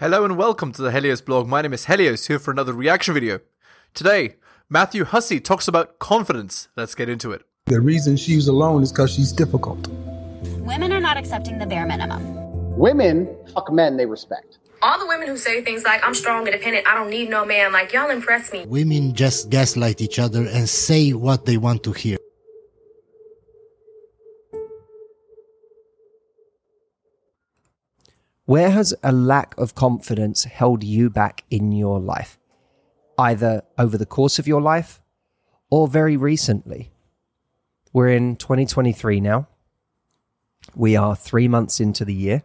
Hello and welcome to the Helios blog. My name is Helios here for another reaction video. Today, Matthew Hussey talks about confidence. Let's get into it. The reason she's alone is because she's difficult. Women are not accepting the bare minimum. Women fuck men they respect. All the women who say things like, I'm strong, independent, I don't need no man, like, y'all impress me. Women just gaslight each other and say what they want to hear. Where has a lack of confidence held you back in your life? Either over the course of your life or very recently. We're in 2023 now. We are three months into the year.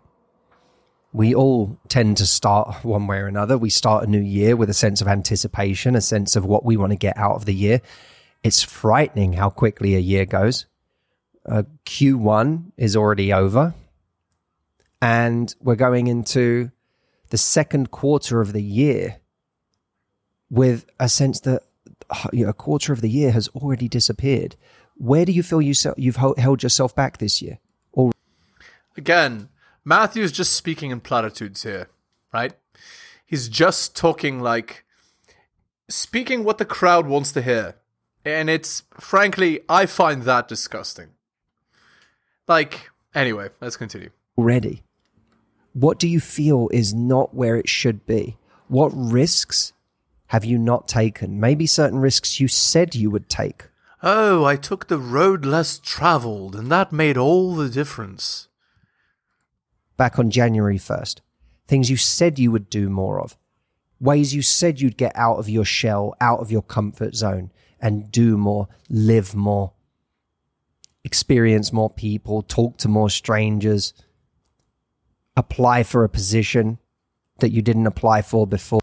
We all tend to start one way or another. We start a new year with a sense of anticipation, a sense of what we want to get out of the year. It's frightening how quickly a year goes. Uh, Q1 is already over and we're going into the second quarter of the year with a sense that you know, a quarter of the year has already disappeared. Where do you feel you you've held yourself back this year? Or again, Matthew's just speaking in platitudes here, right? He's just talking like speaking what the crowd wants to hear. And it's frankly, I find that disgusting. Like, anyway, let's continue. Already. What do you feel is not where it should be? What risks have you not taken? Maybe certain risks you said you would take. Oh, I took the road less traveled, and that made all the difference. Back on January 1st, things you said you would do more of, ways you said you'd get out of your shell, out of your comfort zone, and do more, live more, experience more people, talk to more strangers apply for a position that you didn't apply for before.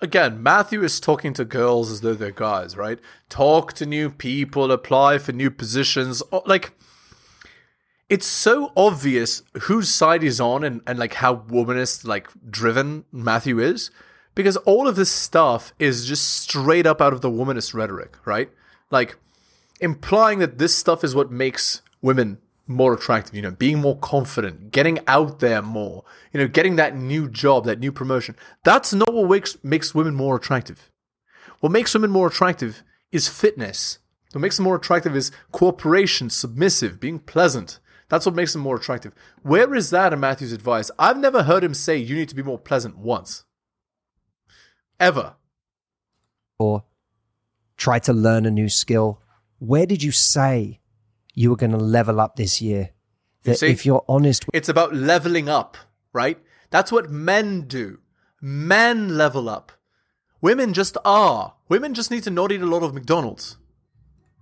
Again, Matthew is talking to girls as though they're guys, right? Talk to new people, apply for new positions. Like, it's so obvious whose side he's on and, and like how womanist, like, driven Matthew is. Because all of this stuff is just straight up out of the womanist rhetoric, right? Like, implying that this stuff is what makes women more attractive, you know, being more confident, getting out there more, you know, getting that new job, that new promotion. That's not what makes, makes women more attractive. What makes women more attractive is fitness. What makes them more attractive is cooperation, submissive, being pleasant. That's what makes them more attractive. Where is that in Matthew's advice? I've never heard him say you need to be more pleasant once. Ever. Or try to learn a new skill. Where did you say you were going to level up this year. That you see, if you're honest, it's about leveling up, right? That's what men do. Men level up. Women just are. Women just need to not eat a lot of McDonald's.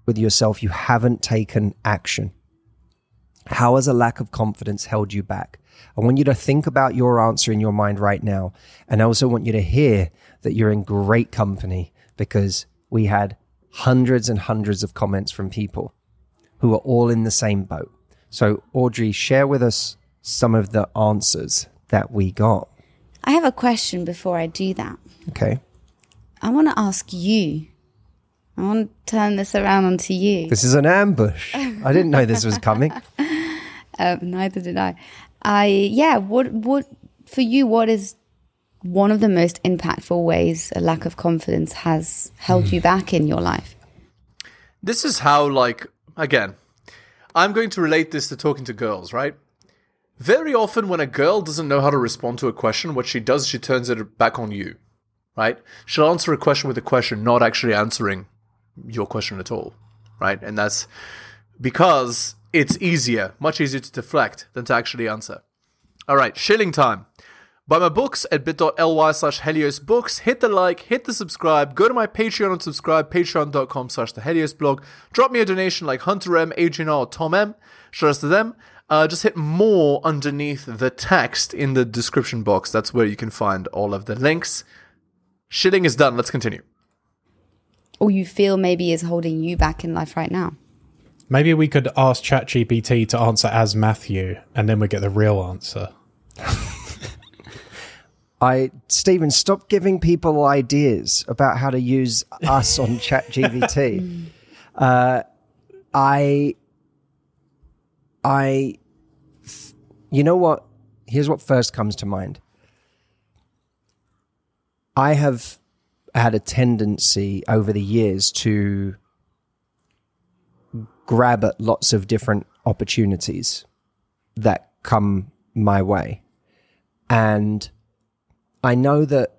With yourself, you haven't taken action. How has a lack of confidence held you back? I want you to think about your answer in your mind right now. And I also want you to hear that you're in great company because we had hundreds and hundreds of comments from people who are all in the same boat. So, Audrey, share with us some of the answers that we got. I have a question before I do that. Okay. I want to ask you. I want to turn this around onto you. This is an ambush. I didn't know this was coming. um, neither did I. I yeah. What what for you? What is one of the most impactful ways a lack of confidence has held you back in your life? This is how like again, I'm going to relate this to talking to girls, right? Very often, when a girl doesn't know how to respond to a question, what she does, she turns it back on you, right? She'll answer a question with a question, not actually answering your question at all, right? And that's because it's easier, much easier to deflect than to actually answer. All right, shilling time. Buy my books at bit.ly slash Helios books. Hit the like, hit the subscribe, go to my Patreon and subscribe, patreon.com slash the Helios blog. Drop me a donation like Hunter M, Adrian R, Tom M. Shout out to them. Uh, just hit more underneath the text in the description box. That's where you can find all of the links. Shilling is done. Let's continue. Or you feel maybe is holding you back in life right now. Maybe we could ask ChatGPT to answer as Matthew, and then we get the real answer. I Stephen, stop giving people ideas about how to use us on ChatGPT. uh, I, I, you know what? Here's what first comes to mind. I have had a tendency over the years to grab at lots of different opportunities that come my way. And I know that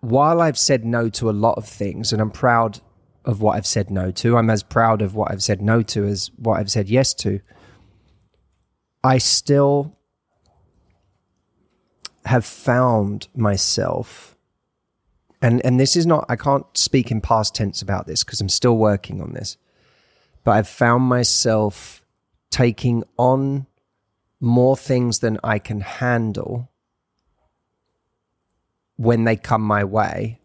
while I've said no to a lot of things, and I'm proud of what I've said no to, I'm as proud of what I've said no to as what I've said yes to. I still have found myself, and, and this is not, I can't speak in past tense about this because I'm still working on this, but I've found myself taking on more things than I can handle when they come my way.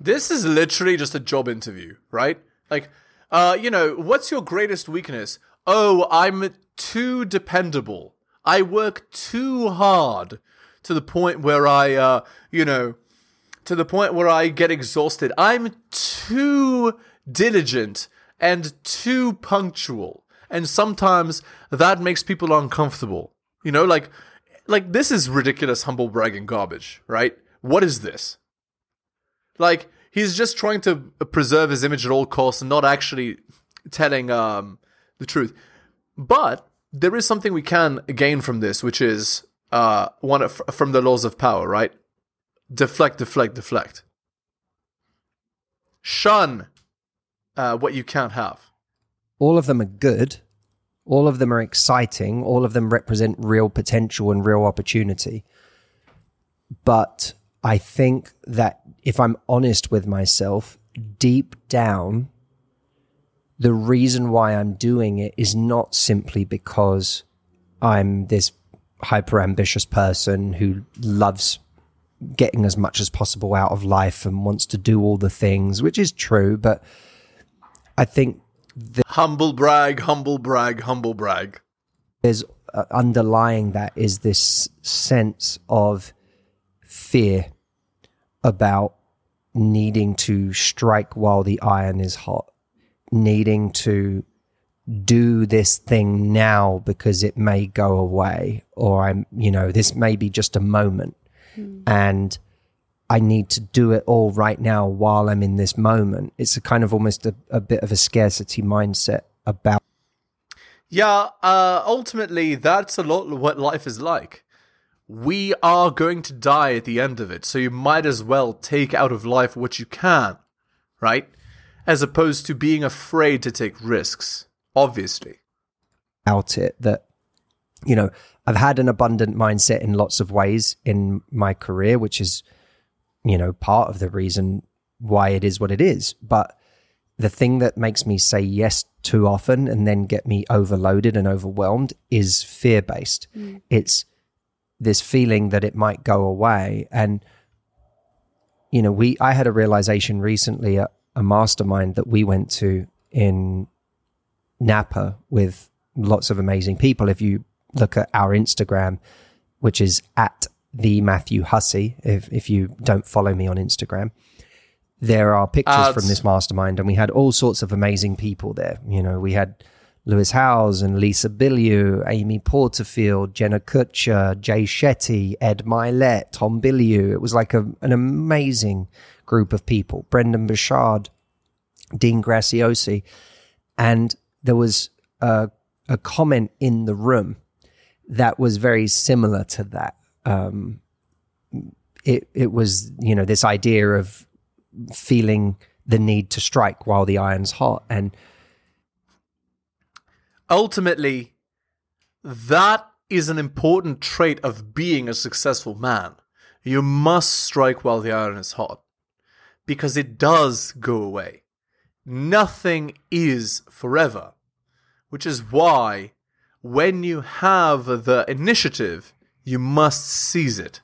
This is literally just a job interview, right? Like, uh, you know, what's your greatest weakness? Oh, I'm too dependable. I work too hard to the point where I, uh, you know, to the point where I get exhausted. I'm too diligent and too punctual. And sometimes that makes people uncomfortable. You know, like, like this is ridiculous humble bragging garbage, right? What is this? Like, he's just trying to preserve his image at all costs and not actually telling um, the truth. But there is something we can gain from this, which is uh, one from the laws of power, right? Deflect, deflect, deflect. Shun uh, what you can't have. All of them are good. All of them are exciting. All of them represent real potential and real opportunity. But I think that if I'm honest with myself, deep down, the reason why I'm doing it is not simply because I'm this hyper ambitious person who loves getting as much as possible out of life and wants to do all the things, which is true. But I think the Humble brag, humble brag, humble brag. there's uh, underlying that is this sense of fear about needing to strike while the iron is hot, needing to do this thing now because it may go away, or I'm, you know, this may be just a moment. And I need to do it all right now while I'm in this moment. It's a kind of almost a, a bit of a scarcity mindset about Yeah, uh, ultimately, that's a lot what life is like. We are going to die at the end of it, so you might as well take out of life what you can, right? As opposed to being afraid to take risks, obviously. Out it that you know i've had an abundant mindset in lots of ways in my career which is you know part of the reason why it is what it is but the thing that makes me say yes too often and then get me overloaded and overwhelmed is fear based mm. it's this feeling that it might go away and you know we i had a realization recently at a mastermind that we went to in Napa with lots of amazing people. If you look at our Instagram, which is at the Matthew Hussey, if, if you don't follow me on Instagram, there are pictures Ads. from this mastermind, and we had all sorts of amazing people there. You know, we had Lewis Howes and Lisa Bilyeu, Amy Porterfield, Jenna Kutcher, Jay Shetty, Ed Mylett, Tom Bilyeu. It was like a, an amazing group of people. Brendon Burchard, Dean Graciosi. And there was a, a comment in the room that was very similar to that. Um, it, it was, you know, this idea of feeling the need to strike while the iron's hot. And Ultimately, that is an important trait of being a successful man. You must strike while the iron is hot. Because it does go away. Nothing is forever. Which is why, when you have the initiative, you must seize it.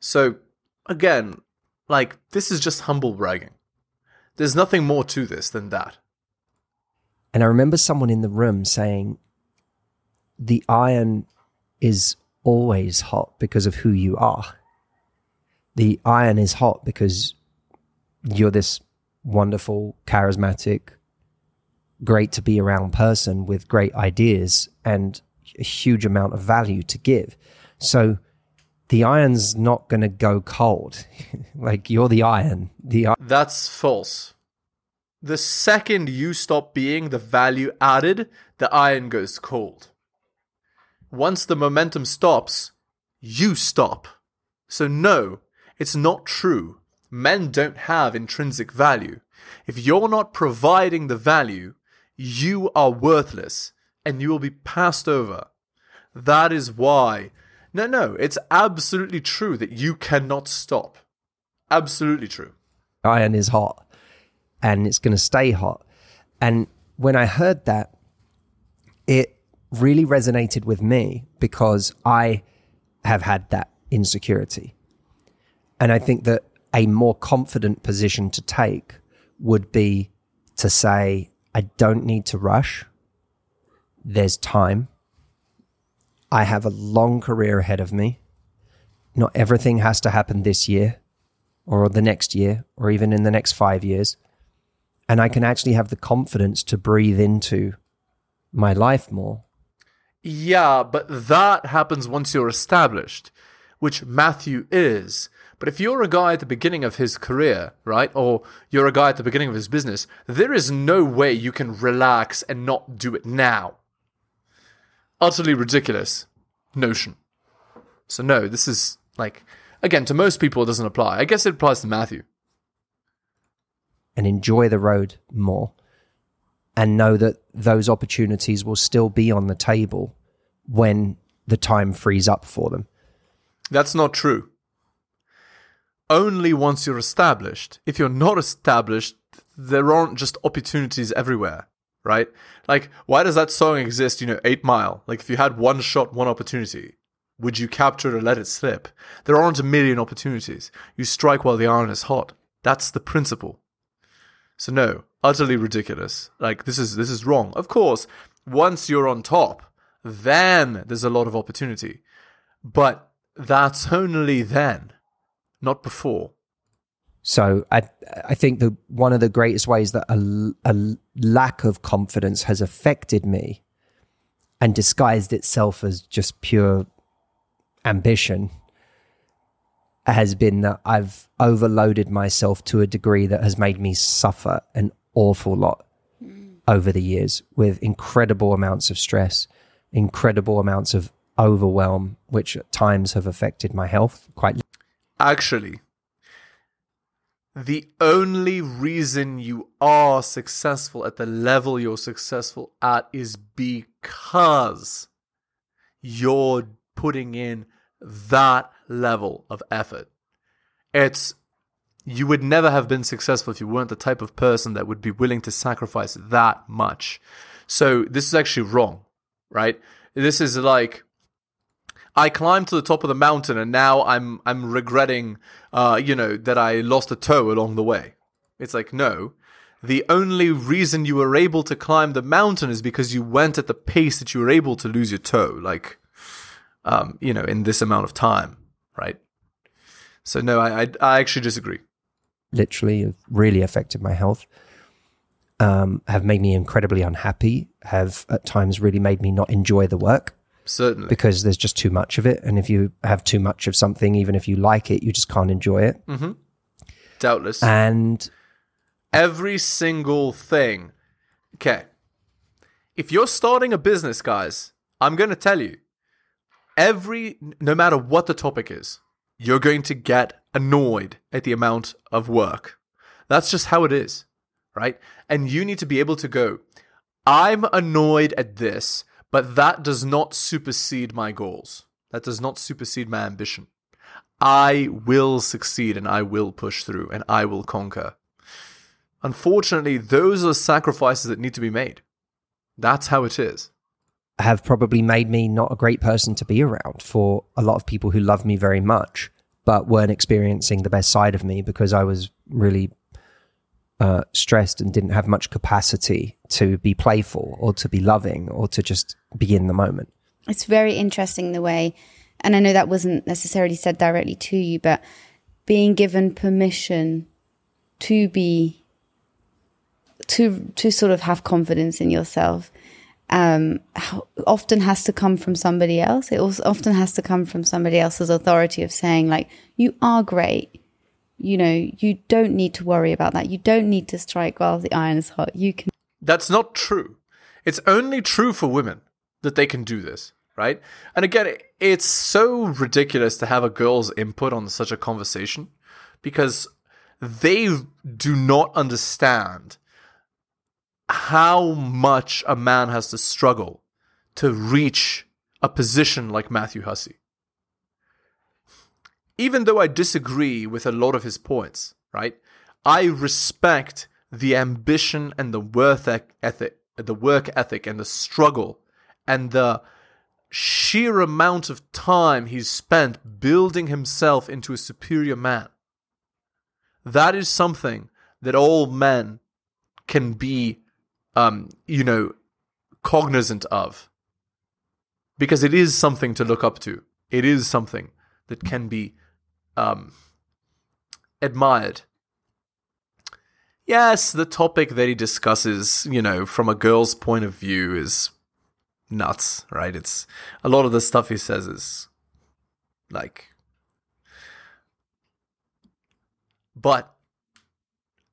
So, again, like, this is just humble bragging. There's nothing more to this than that. And I remember someone in the room saying, the iron is always hot because of who you are. The iron is hot because you're this wonderful, charismatic, great to be around person with great ideas and a huge amount of value to give. So the iron's not going to go cold. like you're the iron. The i- That's false. The second you stop being the value added, the iron goes cold. Once the momentum stops, you stop. So, no, it's not true. Men don't have intrinsic value. If you're not providing the value, you are worthless and you will be passed over. That is why. No, no, it's absolutely true that you cannot stop. Absolutely true. iron is hot and it's going to stay hot. And when I heard that, it really resonated with me because I have had that insecurity. And I think that a more confident position to take would be to say, I don't need to rush. There's time. I have a long career ahead of me. Not everything has to happen this year or the next year or even in the next five years. And I can actually have the confidence to breathe into my life more. Yeah, but that happens once you're established, which Matthew is. But if you're a guy at the beginning of his career, right, or you're a guy at the beginning of his business, there is no way you can relax and not do it now. Utterly ridiculous notion. So, no, this is like, again, to most people, it doesn't apply. I guess it applies to Matthew. And enjoy the road more and know that those opportunities will still be on the table when the time frees up for them. That's not true. Only once you're established. If you're not established, there aren't just opportunities everywhere, right? Like, why does that song exist, you know, Eight Mile? Like, if you had one shot, one opportunity, would you capture it or let it slip? There aren't a million opportunities. You strike while the iron is hot. That's the principle. So no, utterly ridiculous. Like this is this is wrong. Of course, once you're on top, then there's a lot of opportunity. But that's only then, not before. So I I think the one of the greatest ways that a, a lack of confidence has affected me and disguised itself as just pure ambition has been that I've overloaded myself to a degree that has made me suffer an awful lot hmm. over the years with incredible amounts of stress, incredible amounts of overwhelm, which at times have affected my health quite Actually, the only reason you are successful at the level you're successful at is because you're putting in that level of effort. It's you would never have been successful if you weren't the type of person that would be willing to sacrifice that much. So this is actually wrong, right? This is like I climbed to the top of the mountain and now I'm I'm regretting uh you know that I lost a toe along the way. It's like no. The only reason you were able to climb the mountain is because you went at the pace that you were able to lose your toe like um you know in this amount of time, right? So no, I I, I actually disagree. literally have really affected my health, um, have made me incredibly unhappy, have at times really made me not enjoy the work Certainly. because there's just too much of it. And if you have too much of something, even if you like it, you just can't enjoy it. Doubtless. And every single thing. Okay. If you're starting a business, guys, I'm going to tell you every, no matter what the topic is, you're going to get annoyed at the amount of work. That's just how it is, right? And you need to be able to go, I'm annoyed at this, but that does not supersede my goals. That does not supersede my ambition. I will succeed and I will push through and I will conquer. Unfortunately, those are sacrifices that need to be made. That's how it is. Have probably made me not a great person to be around for a lot of people who love me very much, but weren't experiencing the best side of me because I was really uh, stressed and didn't have much capacity to be playful or to be loving or to just be in the moment. It's very interesting the way, and I know that wasn't necessarily said directly to you, but being given permission to be to to sort of have confidence in yourself um, often has to come from somebody else. It also often has to come from somebody else's authority of saying, like, you are great. You know, you don't need to worry about that. You don't need to strike while the iron is hot. You can That's not true. It's only true for women that they can do this, right? And again, it's so ridiculous to have a girl's input on such a conversation because they do not understand how much a man has to struggle to reach a position like Matthew Hussey. Even though I disagree with a lot of his points, right? I respect the ambition and the worth ethic, the work ethic and the struggle and the sheer amount of time he's spent building himself into a superior man. That is something that all men can be, um, you know, cognizant of. Because it is something to look up to. It is something that can be um, admired. Yes, the topic that he discusses, you know, from a girl's point of view is nuts, right? It's a lot of the stuff he says is like but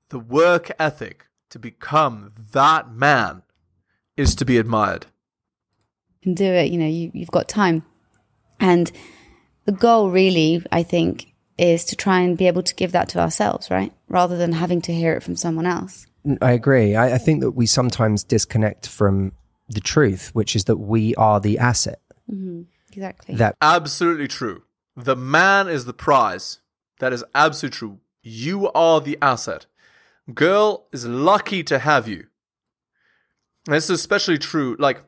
the work ethic to become that man is to be admired. can do it. You know, you, you've got time. And the goal, really, I think, is to try and be able to give that to ourselves, right? Rather than having to hear it from someone else. I agree. I, I think that we sometimes disconnect from the truth, which is that we are the asset. Mm-hmm. Exactly. That Absolutely true. The man is the prize. That is absolutely true. You are the asset. Girl is lucky to have you. And this is especially true. Like,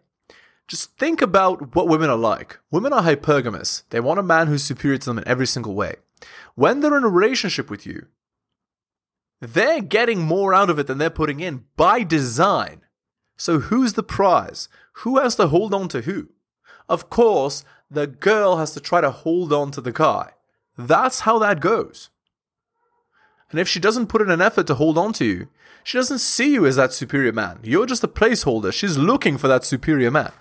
just think about what women are like. Women are hypergamous. They want a man who's superior to them in every single way. When they're in a relationship with you, they're getting more out of it than they're putting in by design. So who's the prize? Who has to hold on to who? Of course, the girl has to try to hold on to the guy. That's how that goes. And if she doesn't put in an effort to hold on to you, she doesn't see you as that superior man. You're just a placeholder. She's looking for that superior man.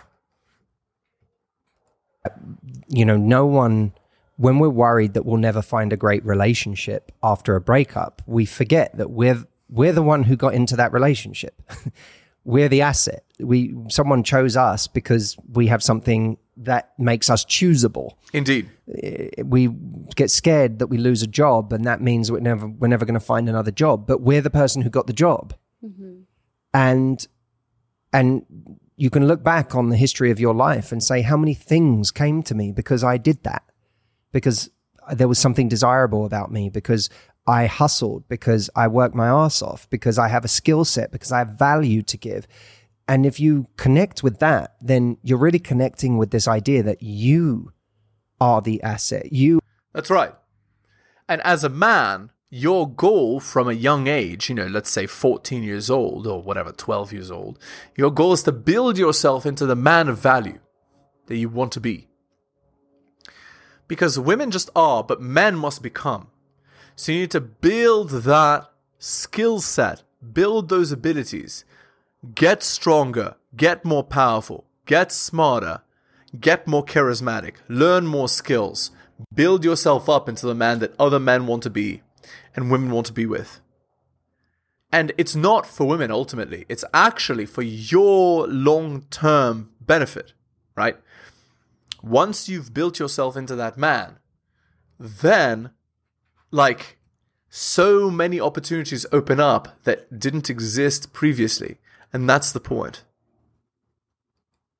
you know, no one, when we're worried that we'll never find a great relationship after a breakup, we forget that we're, we're the one who got into that relationship. we're the asset. We, someone chose us because we have something that makes us choosable. Indeed. Eh, we get scared that we lose a job and that means we're never, we're never going to find another job, but we're the person who got the job. Mm-hmm. And, and you can look back on the history of your life and say how many things came to me because I did that, because there was something desirable about me, because I hustled, because I worked my ass off, because I have a skill set, because I have value to give. And if you connect with that, then you're really connecting with this idea that you are the asset. You That's right. And as a man, your goal from a young age, you know, let's say 14 years old or whatever, 12 years old, your goal is to build yourself into the man of value that you want to be. Because women just are, but men must become. So you need to build that skill set, build those abilities, get stronger, get more powerful, get smarter, get more charismatic, learn more skills, build yourself up into the man that other men want to be and women want to be with. And it's not for women ultimately, it's actually for your long term benefit, right? Once you've built yourself into that man, then, like, so many opportunities open up that didn't exist previously. And that's the point.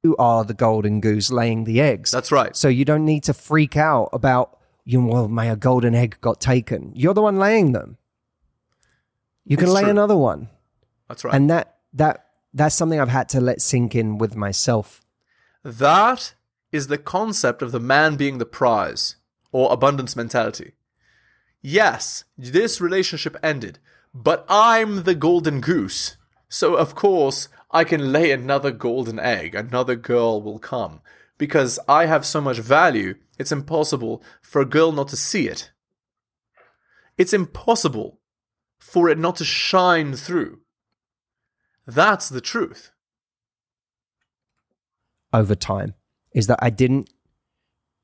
You are the golden goose laying the eggs. That's right. So you don't need to freak out about, you know, well, may a golden egg got taken. You're the one laying them. You can It's lay true. another one. That's right. And that, that, that's something I've had to let sink in with myself. That is the concept of the man being the prize or abundance mentality. Yes, this relationship ended, but I'm the golden goose. So, of course, I can lay another golden egg. Another girl will come. Because I have so much value, it's impossible for a girl not to see it. It's impossible for it not to shine through. That's the truth. over time is that I didn't,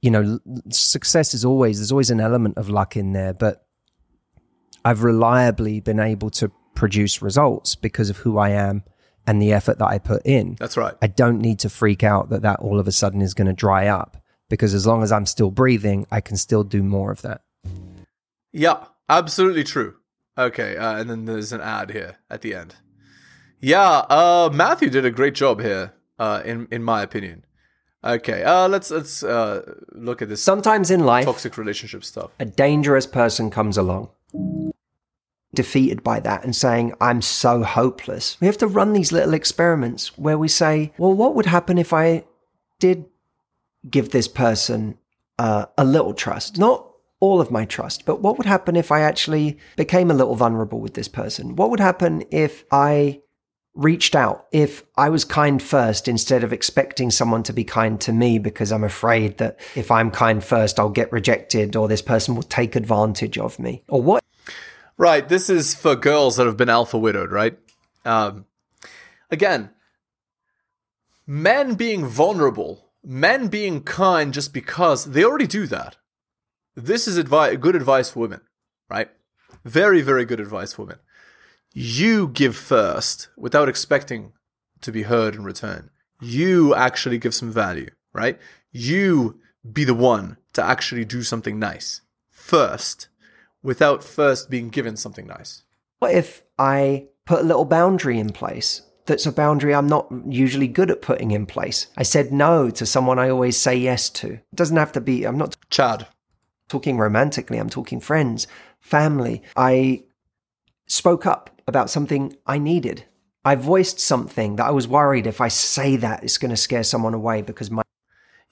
you know, success is always, there's always an element of luck in there, but I've reliably been able to produce results because of who I am and the effort that I put in. That's right. I don't need to freak out that that all of a sudden is going to dry up because as long as I'm still breathing, I can still do more of that. Yeah, absolutely true. Okay, uh, and then there's an ad here at the end. Yeah, uh, Matthew did a great job here, uh, in in my opinion. Okay, uh, let's let's uh, look at this Sometimes in life, toxic relationship stuff. a dangerous person comes along, defeated by that and saying, I'm so hopeless. We have to run these little experiments where we say, well, what would happen if I did give this person uh, a little trust? Not all of my trust, but what would happen if I actually became a little vulnerable with this person? What would happen if I reached out, if I was kind first instead of expecting someone to be kind to me because I'm afraid that if I'm kind first, I'll get rejected or this person will take advantage of me? Or what Right, this is for girls that have been alpha widowed, right? Um, again, men being vulnerable, men being kind just because they already do that. This is advice, good advice for women, right? Very, very good advice for women. You give first without expecting to be heard in return. You actually give some value, right? You be the one to actually do something nice first without first being given something nice. What if I put a little boundary in place? That's a boundary I'm not usually good at putting in place. I said no to someone I always say yes to. It doesn't have to be, I'm not Chad. talking romantically, I'm talking friends, family. I spoke up about something I needed. I voiced something that I was worried if I say that, it's going to scare someone away because my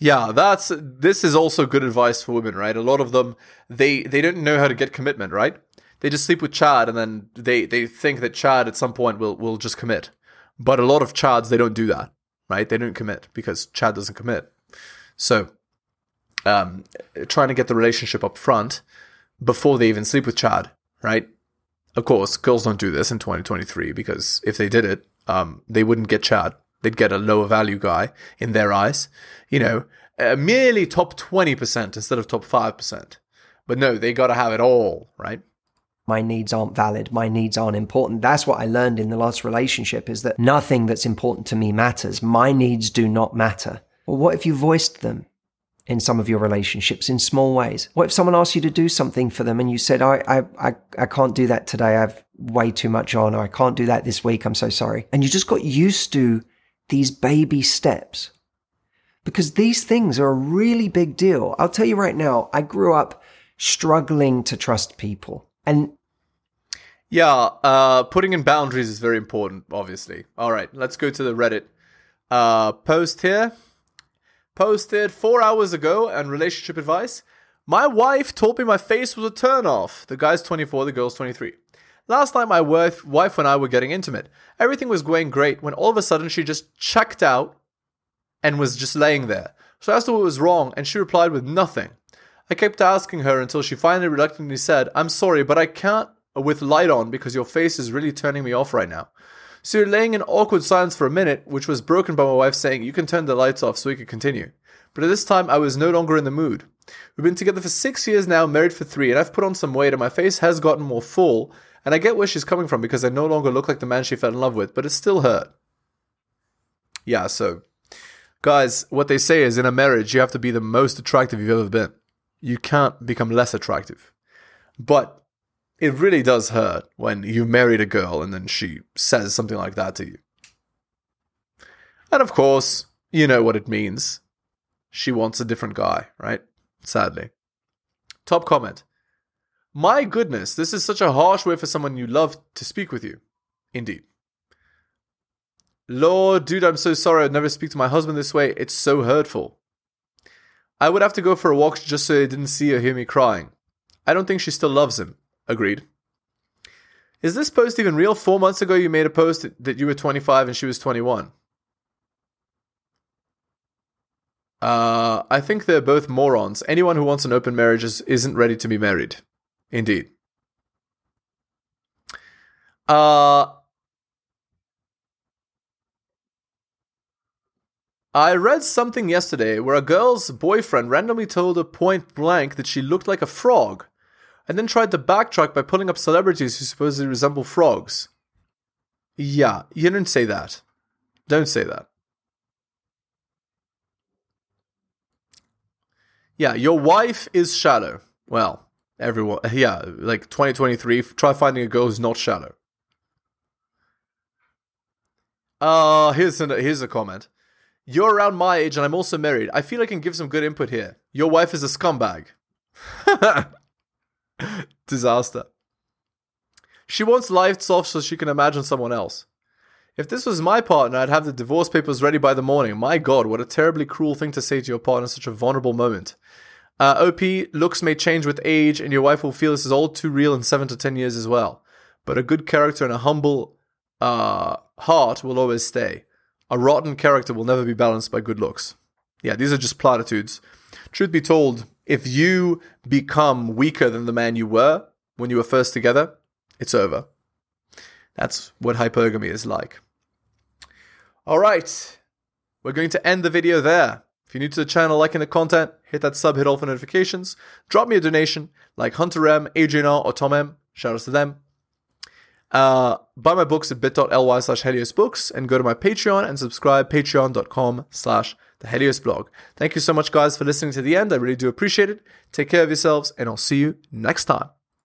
Yeah, that's this is also good advice for women, right? A lot of them they they don't know how to get commitment, right? They just sleep with Chad and then they they think that Chad at some point will will just commit. But a lot of Chads they don't do that, right? They don't commit because Chad doesn't commit. So, um, trying to get the relationship up front before they even sleep with Chad, right? Of course, girls don't do this in 2023 because if they did it, um, they wouldn't get Chad. They'd get a lower value guy in their eyes. You know, uh, merely top 20% instead of top 5%. But no, they got to have it all, right? my needs aren't valid. My needs aren't important. That's what i learned in the last relationship is that nothing that's important to me matters. My needs do not matter. Well what if you voiced them in some of your relationships in small ways? What if someone asked you to do something for them and you said i i i, I can't do that today. I've way too much on. Or i can't do that this week. I'm so sorry. And you just got used to these baby steps because these things are a really big deal i'll tell you right now i grew up struggling to trust people and Yeah, uh, putting in boundaries is very important, obviously. All right, let's go to the Reddit uh, post here. Posted four hours ago and relationship advice. My wife told me my face was a turnoff. The guy's 24, the girl's 23. Last night, my wife, wife and I were getting intimate. Everything was going great when all of a sudden she just checked out and was just laying there. So I asked her what was wrong, and she replied with nothing. I kept asking her until she finally reluctantly said, I'm sorry, but I can't with light on because your face is really turning me off right now. So you're laying in awkward silence for a minute, which was broken by my wife saying, You can turn the lights off so we can continue. But at this time, I was no longer in the mood. We've been together for six years now, married for three, and I've put on some weight, and my face has gotten more full. And I get where she's coming from because I no longer look like the man she fell in love with, but it still hurt. Yeah, so, guys, what they say is in a marriage, you have to be the most attractive you've ever been. You can't become less attractive. But it really does hurt when you married a girl and then she says something like that to you. And of course, you know what it means. She wants a different guy, right? Sadly. Top comment. My goodness, this is such a harsh way for someone you love to speak with you. Indeed. Lord, dude, I'm so sorry. I'd never speak to my husband this way. It's so hurtful. I would have to go for a walk just so they didn't see or hear me crying. I don't think she still loves him. Agreed. Is this post even real? Four months ago, you made a post that you were 25 and she was 21. Uh, I think they're both morons. Anyone who wants an open marriage is, isn't ready to be married. Indeed. Uh, I read something yesterday where a girl's boyfriend randomly told her point blank that she looked like a frog, and then tried to backtrack by pulling up celebrities who supposedly resemble frogs. Yeah, you didn't say that. Don't say that. Yeah, your wife is shallow. Well, everyone, yeah, like 2023, try finding a girl who's not shallow. Uh, here's, an, here's a comment. You're around my age and I'm also married. I feel I can give some good input here. Your wife is a scumbag. Disaster. She wants lights off so she can imagine someone else. If this was my partner, I'd have the divorce papers ready by the morning. My god, what a terribly cruel thing to say to your partner in such a vulnerable moment. Uh, OP, looks may change with age, and your wife will feel this is all too real in 7 to 10 years as well. But a good character and a humble uh, heart will always stay. A rotten character will never be balanced by good looks. Yeah, these are just platitudes. Truth be told, if you become weaker than the man you were when you were first together, it's over. That's what hypergamy is like. All right, we're going to end the video there. If you're new to the channel, liking the content, hit that sub, hit all for notifications. Drop me a donation like Hunter M, Adrian R, or Tom M. Shout outs to them. Uh, buy my books at bit.ly slash Helios Books and go to my Patreon and subscribe patreon.com slash the Helios blog. Thank you so much, guys, for listening to the end. I really do appreciate it. Take care of yourselves, and I'll see you next time.